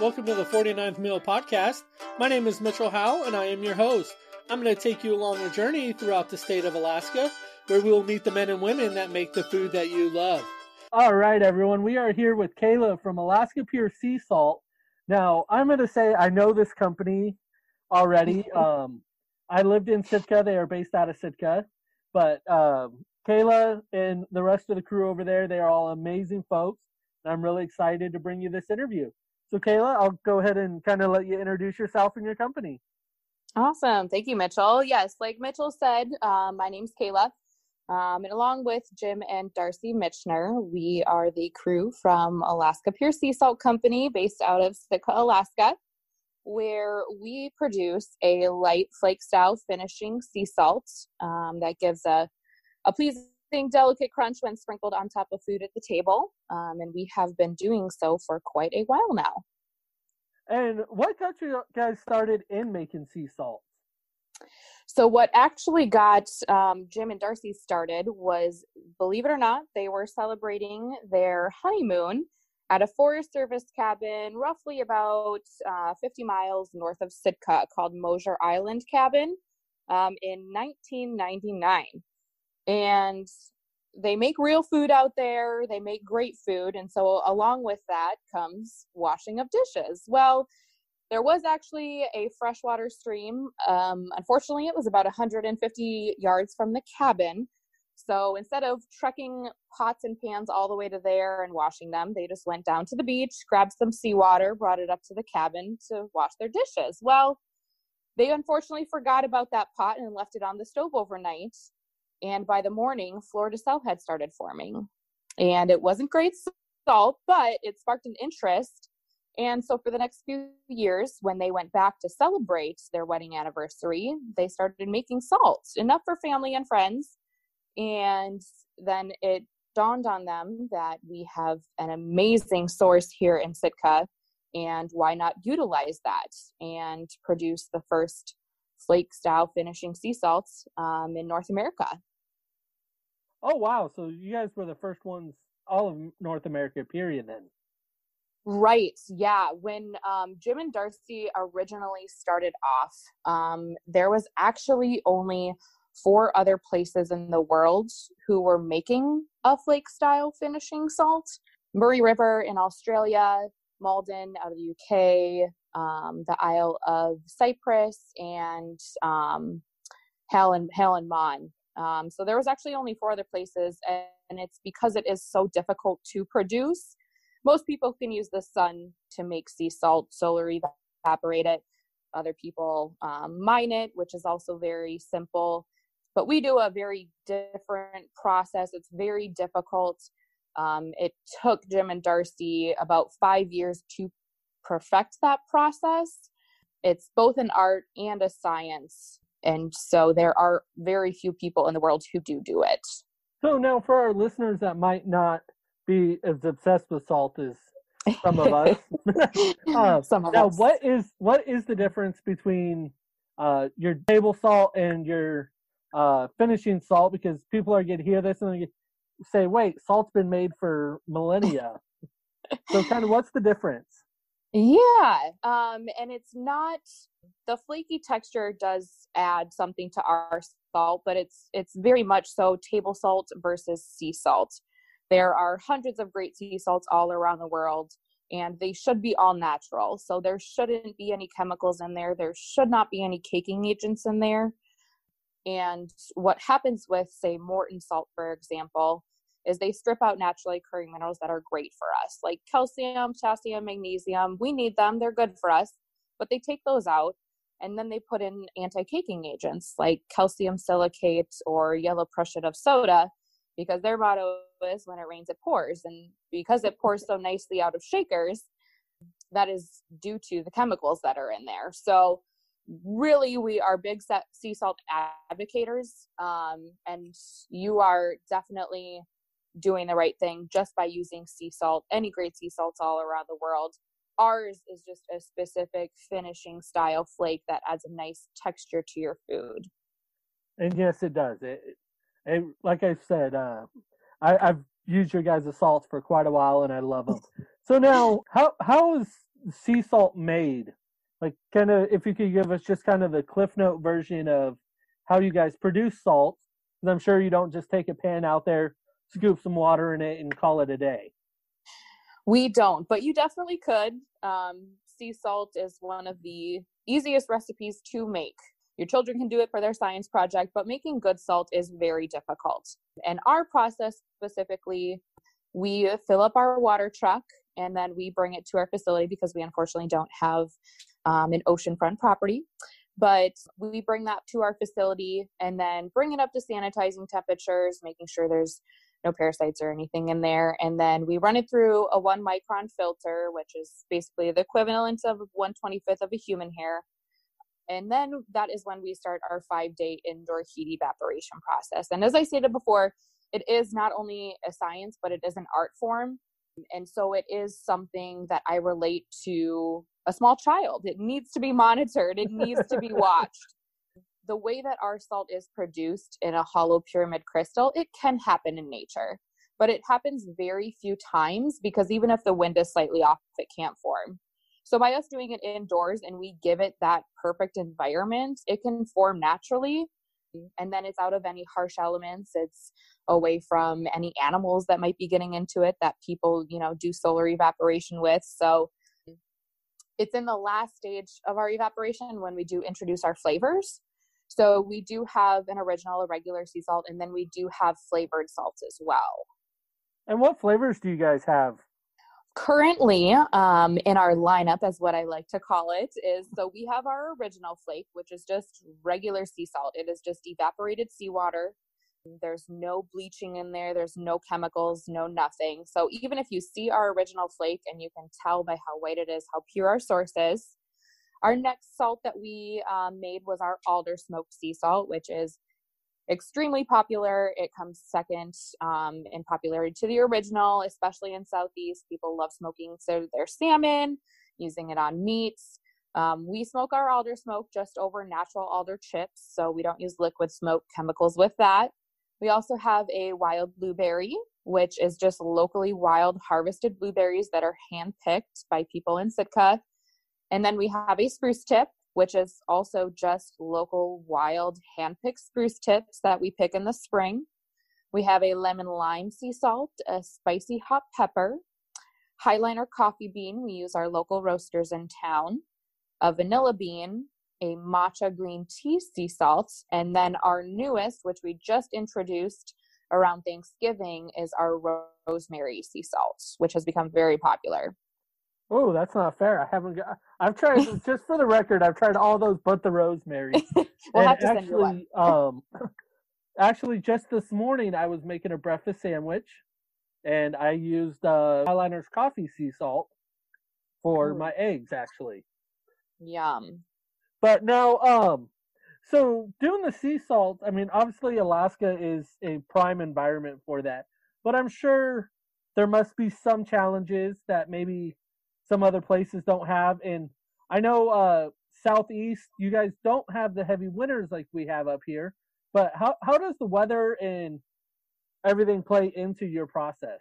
Welcome to the 49th Meal Podcast. My name is Mitchell Howe, and I am your host. I'm going to take you along a journey throughout the state of Alaska, where we will meet the men and women that make the food that you love. All right, everyone. We are here with Kayla from Alaska Pure Sea Salt. Now, I'm going to say I know this company already. Um, I lived in Sitka. They are based out of Sitka. But um, Kayla and the rest of the crew over there, they are all amazing folks. And I'm really excited to bring you this interview. So, Kayla, I'll go ahead and kind of let you introduce yourself and your company. Awesome. Thank you, Mitchell. Yes, like Mitchell said, um, my name's Kayla. Um, and along with Jim and Darcy Mitchner, we are the crew from Alaska Pure Sea Salt Company based out of Sitka, Alaska, where we produce a light flake style finishing sea salt um, that gives a, a pleasing, delicate crunch when sprinkled on top of food at the table. Um, and we have been doing so for quite a while now. And what got you guys started in making sea salts? So, what actually got um, Jim and Darcy started was, believe it or not, they were celebrating their honeymoon at a Forest Service cabin roughly about uh, 50 miles north of Sitka called Mosier Island Cabin um, in 1999. And they make real food out there, they make great food. And so, along with that comes washing of dishes. Well, there was actually a freshwater stream. Um, unfortunately, it was about 150 yards from the cabin. So instead of trekking pots and pans all the way to there and washing them, they just went down to the beach, grabbed some seawater, brought it up to the cabin to wash their dishes. Well, they unfortunately forgot about that pot and left it on the stove overnight. And by the morning, fleur de sel had started forming. And it wasn't great salt, but it sparked an interest and so for the next few years, when they went back to celebrate their wedding anniversary, they started making salt, enough for family and friends. And then it dawned on them that we have an amazing source here in Sitka, and why not utilize that and produce the first flake style finishing sea salts um, in North America? Oh, wow. So you guys were the first ones, all of North America, period, then. Right. Yeah. When um, Jim and Darcy originally started off, um, there was actually only four other places in the world who were making a flake style finishing salt Murray River in Australia, Maldon out of the UK, um, the Isle of Cyprus, and um, Halen, Halen Mon. Um, so there was actually only four other places, and it's because it is so difficult to produce most people can use the sun to make sea salt, solar evaporate it. Other people um, mine it, which is also very simple. But we do a very different process. It's very difficult. Um, it took Jim and Darcy about five years to perfect that process. It's both an art and a science. And so there are very few people in the world who do do it. So now, for our listeners that might not be as obsessed with salt as some of us. uh, some of now, us. what is what is the difference between uh, your table salt and your uh, finishing salt? Because people are going to hear this and they say, "Wait, salt's been made for millennia." so, kind of, what's the difference? Yeah, um, and it's not the flaky texture does add something to our salt, but it's it's very much so table salt versus sea salt. There are hundreds of great sea salts all around the world, and they should be all natural. So there shouldn't be any chemicals in there. There should not be any caking agents in there. And what happens with, say, Morton salt, for example, is they strip out naturally occurring minerals that are great for us, like calcium, potassium, magnesium. We need them, they're good for us, but they take those out and then they put in anti caking agents like calcium silicate or yellow prussiate of soda because their motto is when it rains it pours and because it pours so nicely out of shakers that is due to the chemicals that are in there so really we are big sea salt advocates um, and you are definitely doing the right thing just by using sea salt any great sea salts all around the world ours is just a specific finishing style flake that adds a nice texture to your food and yes it does it and like I said, uh, I, have used your guys' salts for quite a while, and I love them. so now, how how is sea salt made? Like, kind of, if you could give us just kind of the Cliff Note version of how you guys produce salt, because I'm sure you don't just take a pan out there, scoop some water in it, and call it a day. We don't, but you definitely could. Um, sea salt is one of the easiest recipes to make. Your children can do it for their science project, but making good salt is very difficult. And our process specifically, we fill up our water truck and then we bring it to our facility because we unfortunately don't have um, an oceanfront property. But we bring that to our facility and then bring it up to sanitizing temperatures, making sure there's no parasites or anything in there. And then we run it through a one micron filter, which is basically the equivalent of 125th of a human hair. And then that is when we start our five day indoor heat evaporation process. And as I stated before, it is not only a science, but it is an art form. And so it is something that I relate to a small child. It needs to be monitored, it needs to be watched the way that our salt is produced in a hollow pyramid crystal, it can happen in nature, but it happens very few times because even if the wind is slightly off, it can't form. So by us doing it indoors and we give it that perfect environment, it can form naturally. And then it's out of any harsh elements. It's away from any animals that might be getting into it that people, you know, do solar evaporation with. So it's in the last stage of our evaporation when we do introduce our flavors. So we do have an original, a regular sea salt, and then we do have flavored salts as well. And what flavors do you guys have? Currently, um, in our lineup, as what I like to call it, is so we have our original flake, which is just regular sea salt. It is just evaporated seawater. There's no bleaching in there, there's no chemicals, no nothing. So even if you see our original flake and you can tell by how white it is how pure our source is, our next salt that we um, made was our alder smoked sea salt, which is extremely popular. It comes second um, in popularity to the original, especially in Southeast. People love smoking so their salmon, using it on meats. Um, we smoke our alder smoke just over natural alder chips, so we don't use liquid smoke chemicals with that. We also have a wild blueberry, which is just locally wild harvested blueberries that are hand picked by people in Sitka and then we have a spruce tip, which is also just local wild hand-picked spruce tips that we pick in the spring. We have a lemon lime sea salt, a spicy hot pepper, Highliner coffee bean. We use our local roasters in town. A vanilla bean, a matcha green tea sea salt, and then our newest, which we just introduced around Thanksgiving, is our rosemary sea salt, which has become very popular. Oh, that's not fair. I haven't got. I've tried just for the record. I've tried all those but the rosemary. we'll and have to actually, send you one. um, actually, just this morning I was making a breakfast sandwich, and I used uh, Highliner's coffee sea salt for Ooh. my eggs. Actually, yum. But now, um, so doing the sea salt. I mean, obviously Alaska is a prime environment for that, but I'm sure there must be some challenges that maybe some other places don't have. And I know uh, southeast, you guys don't have the heavy winters like we have up here. But how how does the weather and everything play into your process?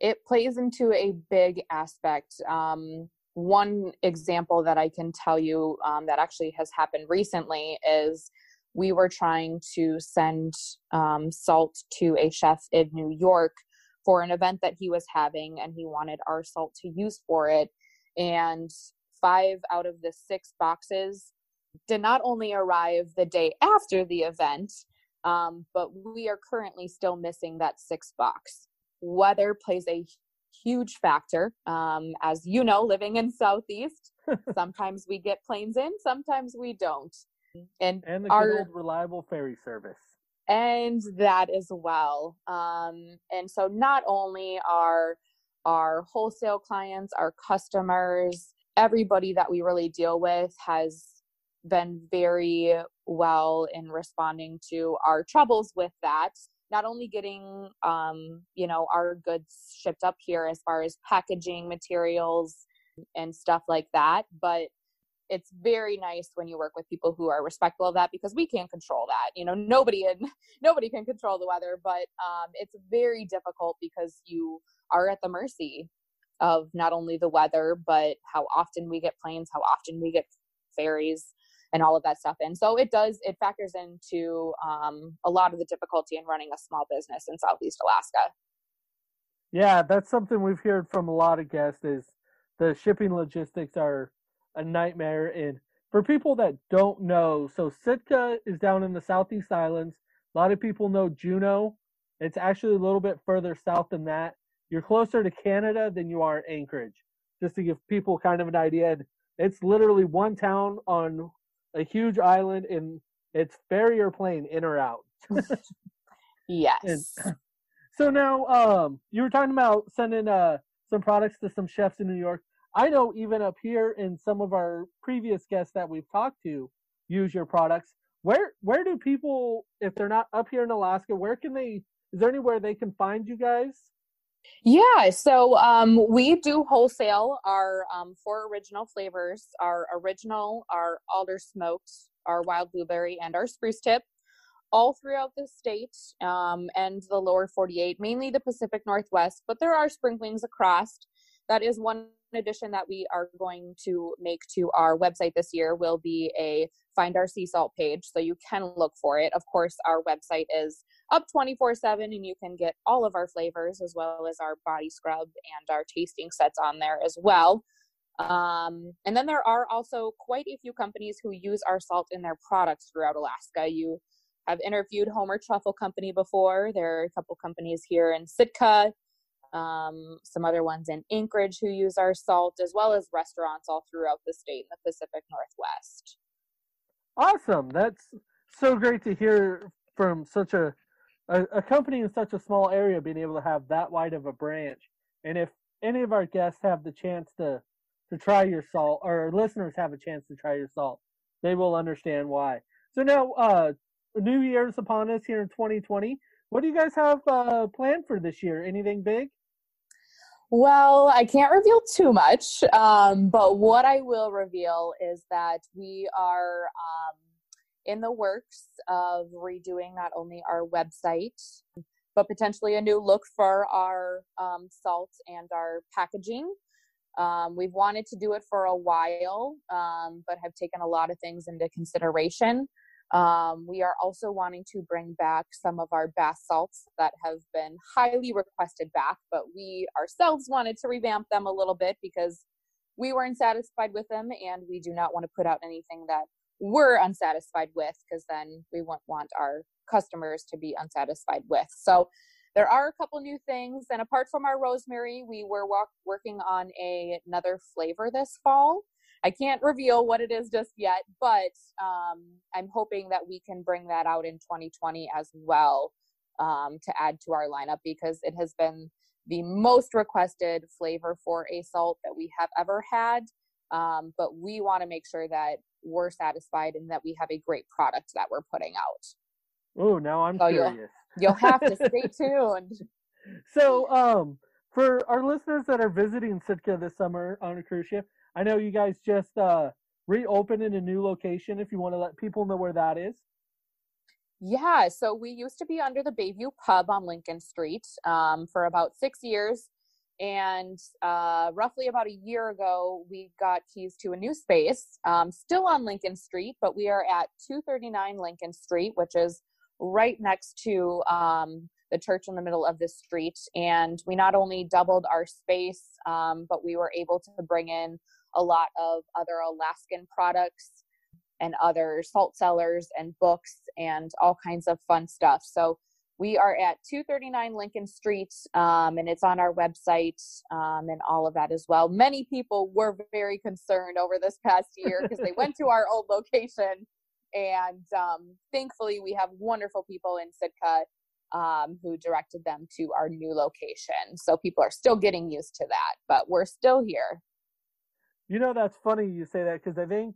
It plays into a big aspect. Um, one example that I can tell you um, that actually has happened recently is we were trying to send um, salt to a chef in New York for an event that he was having and he wanted our salt to use for it. And five out of the six boxes did not only arrive the day after the event um, but we are currently still missing that six box. Weather plays a huge factor. Um, as you know living in southeast sometimes we get planes in sometimes we don't. And, and the our, old reliable ferry service and that as well. Um, and so not only are our wholesale clients, our customers, everybody that we really deal with has been very well in responding to our troubles with that not only getting um, you know our goods shipped up here as far as packaging materials and stuff like that but it's very nice when you work with people who are respectful of that because we can't control that you know nobody in nobody can control the weather but um, it's very difficult because you are at the mercy of not only the weather, but how often we get planes, how often we get ferries, and all of that stuff. And so it does, it factors into um, a lot of the difficulty in running a small business in Southeast Alaska. Yeah, that's something we've heard from a lot of guests is the shipping logistics are a nightmare. And for people that don't know, so Sitka is down in the Southeast Islands. A lot of people know Juneau. It's actually a little bit further south than that. You're closer to Canada than you are Anchorage. Just to give people kind of an idea, it's literally one town on a huge island, and it's ferry or plane in or out. yes. And, so now, um, you were talking about sending uh some products to some chefs in New York. I know even up here in some of our previous guests that we've talked to use your products. Where where do people, if they're not up here in Alaska, where can they? Is there anywhere they can find you guys? Yeah, so um, we do wholesale our um, four original flavors: our original, our alder smoked, our wild blueberry, and our spruce tip all throughout the state um, and the lower 48, mainly the Pacific Northwest, but there are sprinklings across. That is one addition that we are going to make to our website this year will be a find our sea salt page so you can look for it. Of course our website is up 24 7 and you can get all of our flavors as well as our body scrub and our tasting sets on there as well. Um, and then there are also quite a few companies who use our salt in their products throughout alaska. You have interviewed Homer Truffle Company before. There are a couple companies here in Sitka, um, some other ones in Anchorage who use our salt, as well as restaurants all throughout the state in the Pacific Northwest. Awesome. That's so great to hear from such a, a, a company in such a small area being able to have that wide of a branch. And if any of our guests have the chance to to try your salt, or listeners have a chance to try your salt, they will understand why. So now, uh, New Year's upon us here in 2020. What do you guys have uh, planned for this year? Anything big? Well, I can't reveal too much, um, but what I will reveal is that we are um, in the works of redoing not only our website, but potentially a new look for our um, salt and our packaging. Um, we've wanted to do it for a while, um, but have taken a lot of things into consideration. Um, we are also wanting to bring back some of our bath salts that have been highly requested back, but we ourselves wanted to revamp them a little bit because we weren't satisfied with them and we do not want to put out anything that we're unsatisfied with because then we won't want our customers to be unsatisfied with. So there are a couple new things and apart from our rosemary we were walk, working on a, another flavor this fall I can't reveal what it is just yet, but um, I'm hoping that we can bring that out in 2020 as well um, to add to our lineup because it has been the most requested flavor for a salt that we have ever had. Um, but we want to make sure that we're satisfied and that we have a great product that we're putting out. Oh, now I'm so curious. You'll, you'll have to stay tuned. So, um, for our listeners that are visiting Sitka this summer on a cruise ship, I know you guys just uh, reopened in a new location. If you want to let people know where that is. Yeah, so we used to be under the Bayview Pub on Lincoln Street um, for about six years. And uh, roughly about a year ago, we got keys to a new space, um, still on Lincoln Street, but we are at 239 Lincoln Street, which is right next to um, the church in the middle of the street. And we not only doubled our space, um, but we were able to bring in a lot of other Alaskan products and other salt cellars and books and all kinds of fun stuff. So we are at 239 Lincoln Street, um, and it's on our website um, and all of that as well. Many people were very concerned over this past year because they went to our old location, and um, thankfully, we have wonderful people in Sitka um, who directed them to our new location. So people are still getting used to that, but we're still here. You know, that's funny you say that because I think,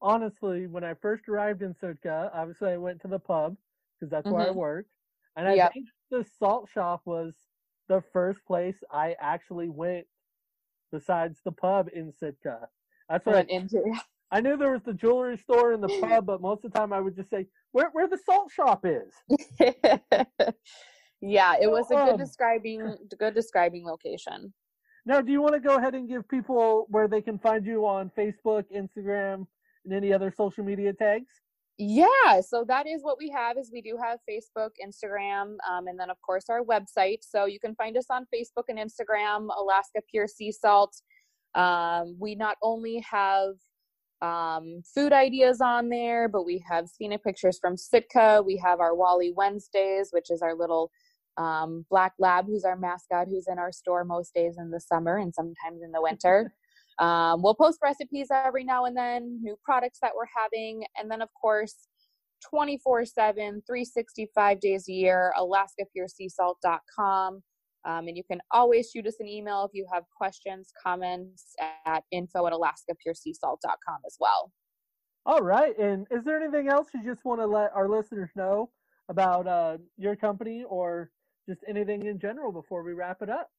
honestly, when I first arrived in Sitka, obviously I went to the pub because that's mm-hmm. where I mm-hmm. worked. And I yep. think the salt shop was the first place I actually went besides the pub in Sitka. That's what I, into. I knew there was the jewelry store and the pub, but most of the time I would just say, where, where the salt shop is. yeah, it was a good um, describing good describing location. Now, do you want to go ahead and give people where they can find you on Facebook, Instagram, and any other social media tags? Yeah, so that is what we have. Is we do have Facebook, Instagram, um, and then of course our website. So you can find us on Facebook and Instagram, Alaska Pure Sea Salt. Um, we not only have um, food ideas on there, but we have scenic pictures from Sitka. We have our Wally Wednesdays, which is our little um, black lab who's our mascot who's in our store most days in the summer and sometimes in the winter. Um, we'll post recipes every now and then new products that we're having and then of course 24 7 365 days a year alaskapureseasalt.com um, and you can always shoot us an email if you have questions comments at info at alaskapureseasalt.com as well. All right and is there anything else you just want to let our listeners know about uh, your company or just anything in general before we wrap it up?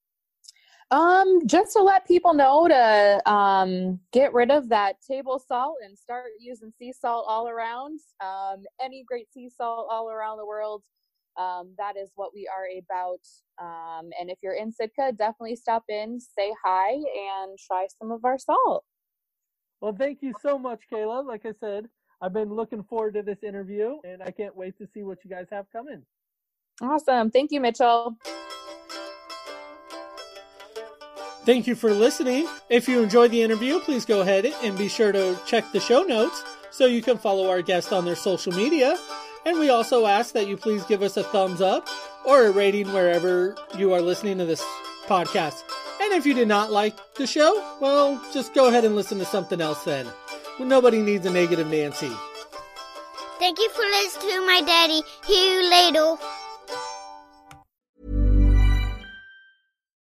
Um, just to let people know to um, get rid of that table salt and start using sea salt all around. Um, any great sea salt all around the world. Um, that is what we are about. Um, and if you're in Sitka, definitely stop in, say hi, and try some of our salt. Well, thank you so much, Kayla. Like I said, I've been looking forward to this interview, and I can't wait to see what you guys have coming. Awesome. Thank you, Mitchell. Thank you for listening. If you enjoyed the interview, please go ahead and be sure to check the show notes so you can follow our guest on their social media. And we also ask that you please give us a thumbs up or a rating wherever you are listening to this podcast. And if you did not like the show, well, just go ahead and listen to something else then. Nobody needs a negative Nancy. Thank you for listening to my daddy. Hear you later.